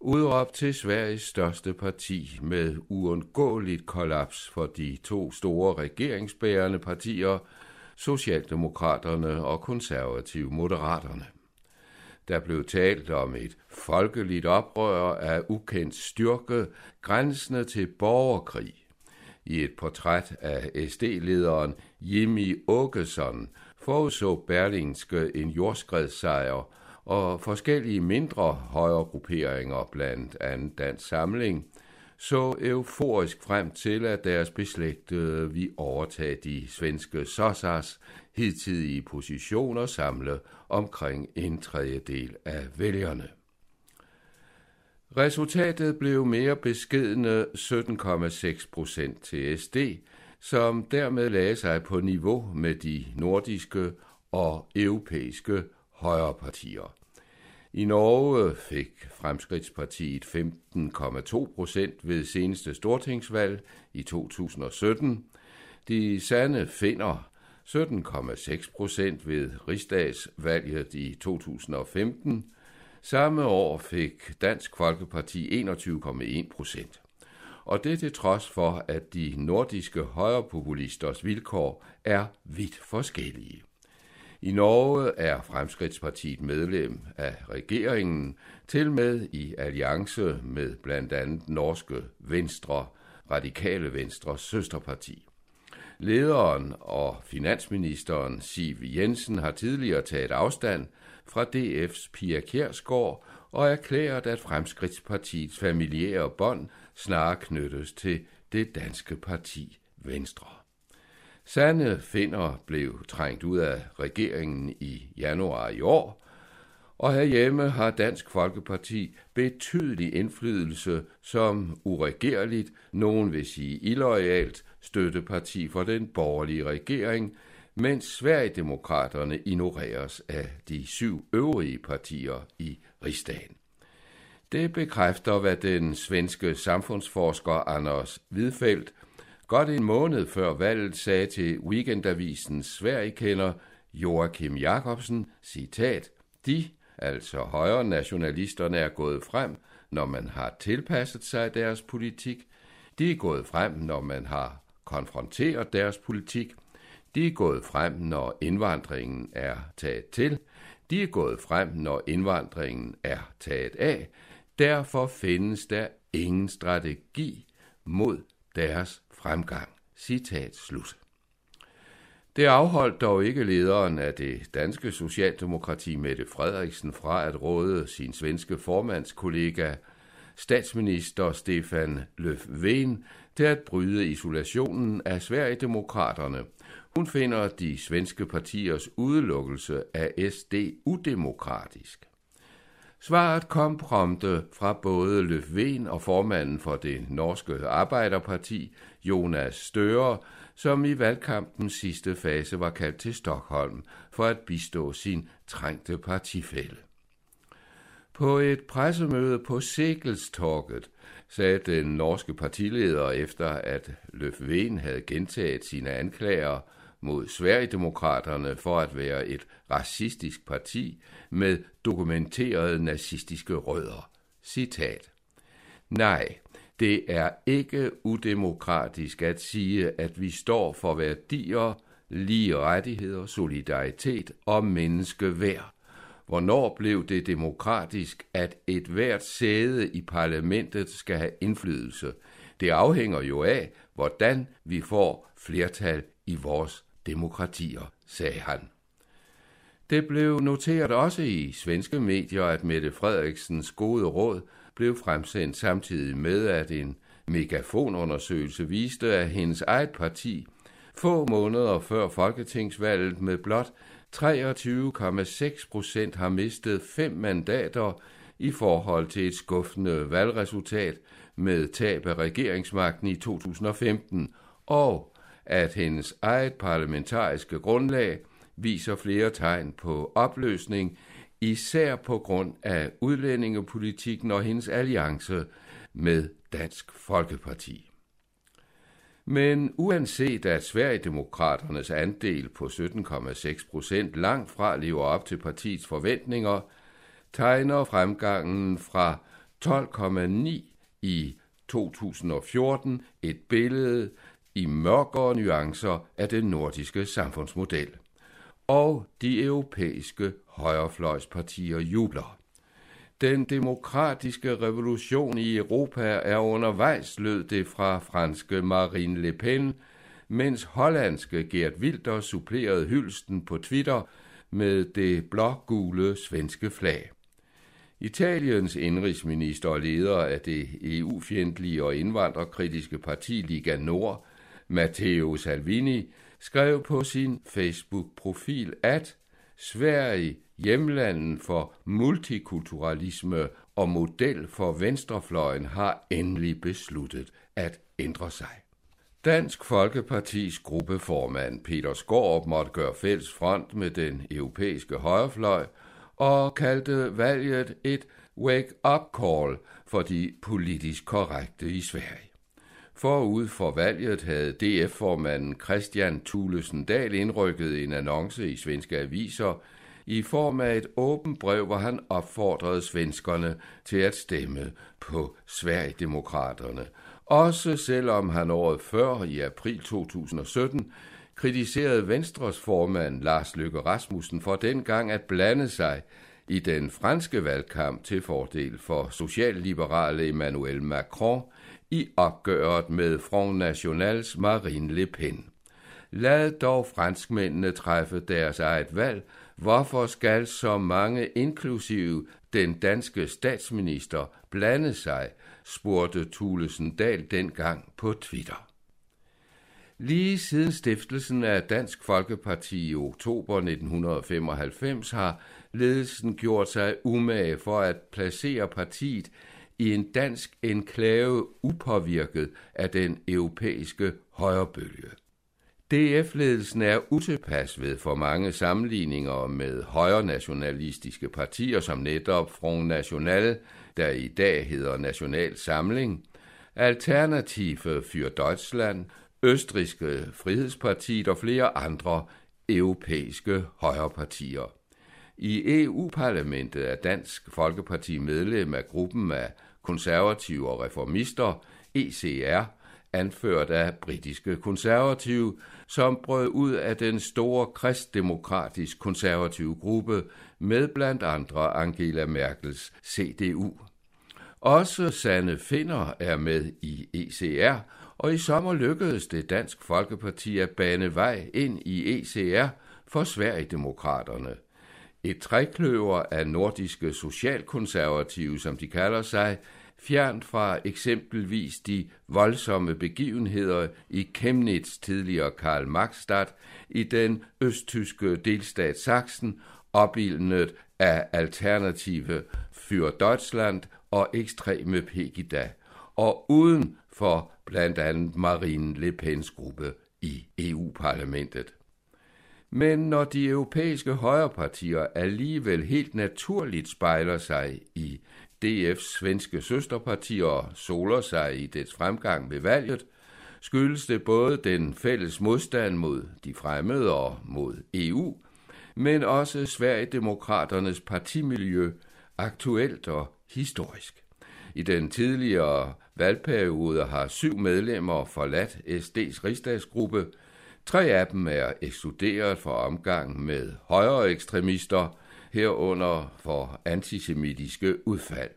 udråbt til Sveriges største parti med uundgåeligt kollaps for de to store regeringsbærende partier, Socialdemokraterne og Konservative Moderaterne. Der blev talt om et folkeligt oprør af ukendt styrke, grænsende til borgerkrig. I et portræt af SD-lederen Jimmy Åkesson forudså Berlingske en jordskredssejr og forskellige mindre højre grupperinger blandt andet Dansk Samling så euforisk frem til, at deres beslægtede vi overtage de svenske Sossas hidtidige positioner samle omkring en tredjedel af vælgerne. Resultatet blev mere beskedende 17,6 procent til SD, som dermed lagde sig på niveau med de nordiske og europæiske højrepartier. I Norge fik Fremskridtspartiet 15,2 procent ved seneste stortingsvalg i 2017. De sande finder 17,6 procent ved rigsdagsvalget i 2015. Samme år fik Dansk Folkeparti 21,1 procent. Og det til trods for, at de nordiske højrepopulisters vilkår er vidt forskellige. I Norge er Fremskridtspartiet medlem af regeringen, til med i alliance med blandt andet norske Venstre, Radikale Venstres søsterparti. Lederen og finansministeren Siv Jensen har tidligere taget afstand fra DF's Pia Kjærsgaard og erklæret, at Fremskridtspartiets familiære bånd snarere knyttes til det danske parti Venstre. Sande Finder blev trængt ud af regeringen i januar i år, og herhjemme har Dansk Folkeparti betydelig indflydelse som uregerligt, nogen vil sige illoyalt, støtteparti for den borgerlige regering, mens Sverigedemokraterne ignoreres af de syv øvrige partier i rigsdagen. Det bekræfter, hvad den svenske samfundsforsker Anders Hvidfeldt godt en måned før valget sagde til Weekendavisen Sverigekender Joachim Jacobsen, citat, de, altså højre nationalisterne, er gået frem, når man har tilpasset sig deres politik. De er gået frem, når man har konfronteret deres politik. De er gået frem, når indvandringen er taget til. De er gået frem, når indvandringen er taget af. Derfor findes der ingen strategi mod deres fremgang. Citat slut. Det afholdt dog ikke lederen af det danske socialdemokrati Mette Frederiksen fra at råde sin svenske formandskollega statsminister Stefan Löfven til at bryde isolationen af Sverigedemokraterne. Hun finder de svenske partiers udelukkelse af SD udemokratisk. Svaret kom prompte fra både Löfven og formanden for det norske arbejderparti, Jonas Støre, som i valgkampens sidste fase var kaldt til Stockholm for at bistå sin trængte partifælle. På et pressemøde på Segelstorget sagde den norske partileder efter, at Löfven havde gentaget sine anklager mod Sverigedemokraterne for at være et racistisk parti med dokumenterede nazistiske rødder. Citat. Nej, det er ikke udemokratisk at sige, at vi står for værdier, lige rettigheder, solidaritet og menneskeværd. Hvornår blev det demokratisk, at et hvert sæde i parlamentet skal have indflydelse? Det afhænger jo af, hvordan vi får flertal i vores demokratier, sagde han. Det blev noteret også i svenske medier, at Mette Frederiksens gode råd blev fremsendt samtidig med, at en megafonundersøgelse viste, at hendes eget parti få måneder før folketingsvalget med blot 23,6 procent har mistet fem mandater i forhold til et skuffende valgresultat med tab af regeringsmagten i 2015, og at hendes eget parlamentariske grundlag viser flere tegn på opløsning, især på grund af udlændingepolitikken og hendes alliance med Dansk Folkeparti. Men uanset at Sverigedemokraternes andel på 17,6 procent langt fra lever op til partiets forventninger, tegner fremgangen fra 12,9 i 2014 et billede i mørkere nuancer af den nordiske samfundsmodel. Og de europæiske højrefløjspartier jubler. Den demokratiske revolution i Europa er undervejs, lød det fra franske Marine Le Pen, mens hollandske Gert Wilder supplerede hylsten på Twitter med det blågule svenske flag. Italiens indrigsminister og leder af det EU-fjendtlige og indvandrerkritiske parti Liga Nord, Matteo Salvini, skrev på sin Facebook-profil, at Sverige, hjemlanden for multikulturalisme og model for venstrefløjen, har endelig besluttet at ændre sig. Dansk Folkepartis gruppeformand Peter Skårup måtte gøre fælles front med den europæiske højrefløj og kaldte valget et wake-up call for de politisk korrekte i Sverige. Forud for valget havde DF-formanden Christian Thulesen Dahl indrykket en annonce i svenske aviser i form af et åbent brev, hvor han opfordrede svenskerne til at stemme på Sverigedemokraterne. Også selvom han året før, i april 2017, kritiserede Venstres formand Lars Løkke Rasmussen for dengang at blande sig i den franske valgkamp til fordel for socialliberale Emmanuel Macron i opgøret med Front Nationals Marine Le Pen. Lad dog franskmændene træffe deres eget valg. Hvorfor skal så mange, inklusive den danske statsminister, blande sig, spurgte Thulesen Dahl dengang på Twitter. Lige siden stiftelsen af Dansk Folkeparti i oktober 1995 har ledelsen gjort sig umage for at placere partiet i en dansk enklave upåvirket af den europæiske højrebølge. DF-ledelsen er utilpas ved for mange sammenligninger med højre nationalistiske partier som netop Front National, der i dag hedder National Samling, Alternative für Deutschland, Østriske Frihedspartiet og flere andre europæiske højrepartier. I EU-parlamentet er Dansk Folkeparti medlem af gruppen af konservative og reformister, ECR, anført af britiske konservative, som brød ud af den store kristdemokratisk konservative gruppe med blandt andre Angela Merkels CDU. Også Sanne Finder er med i ECR, og i sommer lykkedes det Dansk Folkeparti at bane vej ind i ECR for Sverigedemokraterne. Et trækløver af nordiske socialkonservative, som de kalder sig, fjernt fra eksempelvis de voldsomme begivenheder i Chemnitz tidligere Karl Marxstadt i den østtyske delstat Sachsen, opildnet af alternative für Deutschland og ekstreme Pegida, og uden for blandt andet Marine Le Pens gruppe i EU-parlamentet. Men når de europæiske højrepartier alligevel helt naturligt spejler sig i DF's svenske søsterparti og soler sig i dets fremgang ved valget, skyldes det både den fælles modstand mod de fremmede og mod EU, men også Sverigedemokraternes partimiljø aktuelt og historisk. I den tidligere valgperiode har syv medlemmer forladt SD's rigsdagsgruppe. Tre af dem er ekskluderet for omgang med højere ekstremister, herunder for antisemitiske udfald.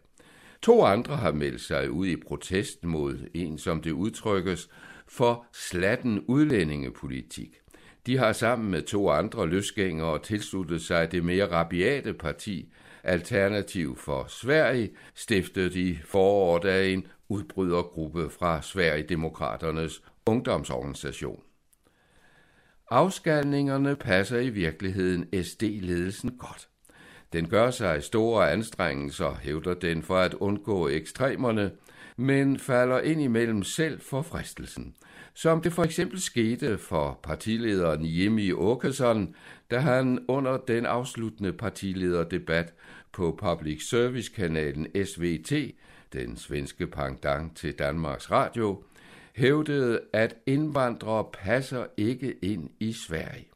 To andre har meldt sig ud i protest mod en, som det udtrykkes, for slatten udlændingepolitik. De har sammen med to andre løsgængere tilsluttet sig det mere rabiate parti, Alternativ for Sverige, stiftet i foråret af en udbrydergruppe fra Sverigedemokraternes ungdomsorganisation. Afskalningerne passer i virkeligheden SD-ledelsen godt. Den gør sig store anstrengelser, hævder den, for at undgå ekstremerne, men falder ind imellem selv for fristelsen. Som det for eksempel skete for partilederen Jimmy Åkesson, da han under den afsluttende partilederdebat på Public Service-kanalen SVT, den svenske pendant til Danmarks Radio, hævdede, at indvandrere passer ikke ind i Sverige.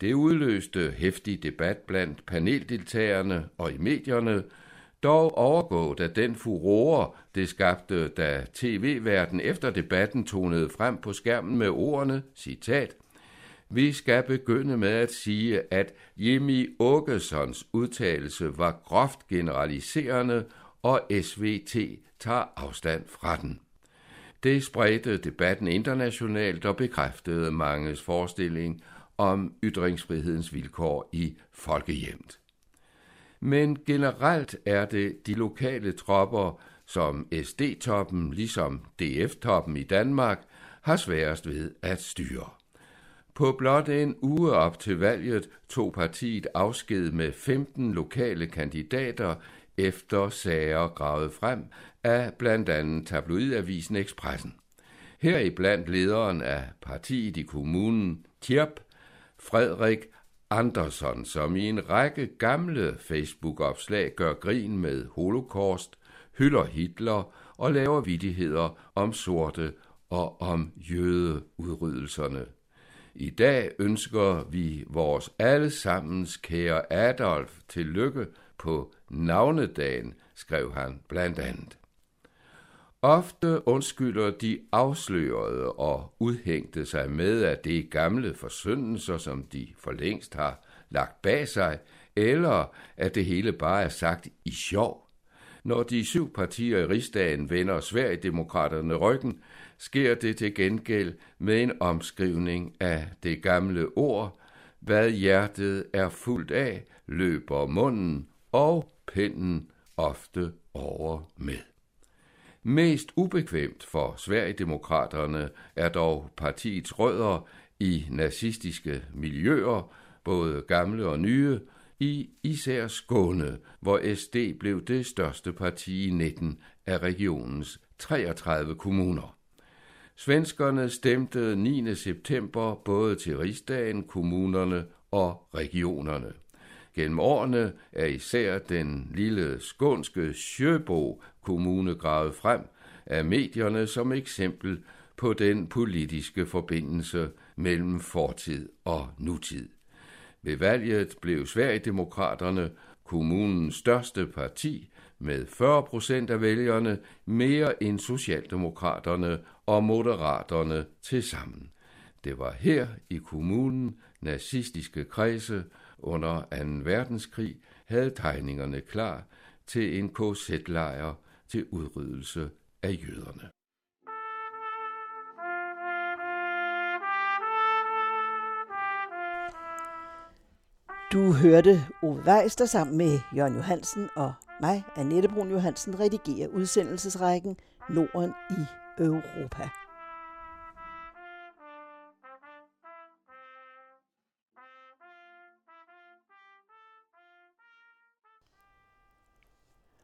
Det udløste hæftig debat blandt paneldeltagerne og i medierne, dog overgået af den furore, det skabte, da tv-verden efter debatten tonede frem på skærmen med ordene, citat, vi skal begynde med at sige, at Jimmy Åkessons udtalelse var groft generaliserende, og SVT tager afstand fra den. Det spredte debatten internationalt og bekræftede manges forestilling om ytringsfrihedens vilkår i folkehjemmet. Men generelt er det de lokale tropper, som SD-toppen, ligesom DF-toppen i Danmark, har sværest ved at styre. På blot en uge op til valget tog partiet afsked med 15 lokale kandidater efter sager gravet frem af blandt andet tabloidavisen Expressen. Heriblandt lederen af partiet i kommunen, Tjerp, Frederik Andersson, som i en række gamle Facebook-opslag gør grin med holocaust, hylder Hitler og laver vidigheder om sorte og om jødeudryddelserne. I dag ønsker vi vores allesammens kære Adolf til lykke på navnedagen, skrev han blandt andet. Ofte undskylder de afslørede og udhængte sig med, at det er gamle forsyndelser, som de for længst har lagt bag sig, eller at det hele bare er sagt i sjov. Når de syv partier i rigsdagen vender Sverigedemokraterne ryggen, sker det til gengæld med en omskrivning af det gamle ord, hvad hjertet er fuldt af, løber munden og pinden ofte over med. Mest ubekvemt for Sverigedemokraterne er dog partiets rødder i nazistiske miljøer, både gamle og nye, i især Skåne, hvor SD blev det største parti i 19 af regionens 33 kommuner. Svenskerne stemte 9. september både til rigsdagen, kommunerne og regionerne. Gennem årene er især den lille skånske Sjøbo kommune gravet frem af medierne som eksempel på den politiske forbindelse mellem fortid og nutid. Ved valget blev Sverigedemokraterne kommunens største parti med 40 procent af vælgerne mere end Socialdemokraterne og Moderaterne til sammen. Det var her i kommunen nazistiske kredse under 2. verdenskrig havde tegningerne klar til en KZ-lejr til udryddelse af jøderne. Du hørte Ove Weister sammen med Jørgen Johansen og mig, Annette Brun Johansen, redigere udsendelsesrækken Norden i Europa.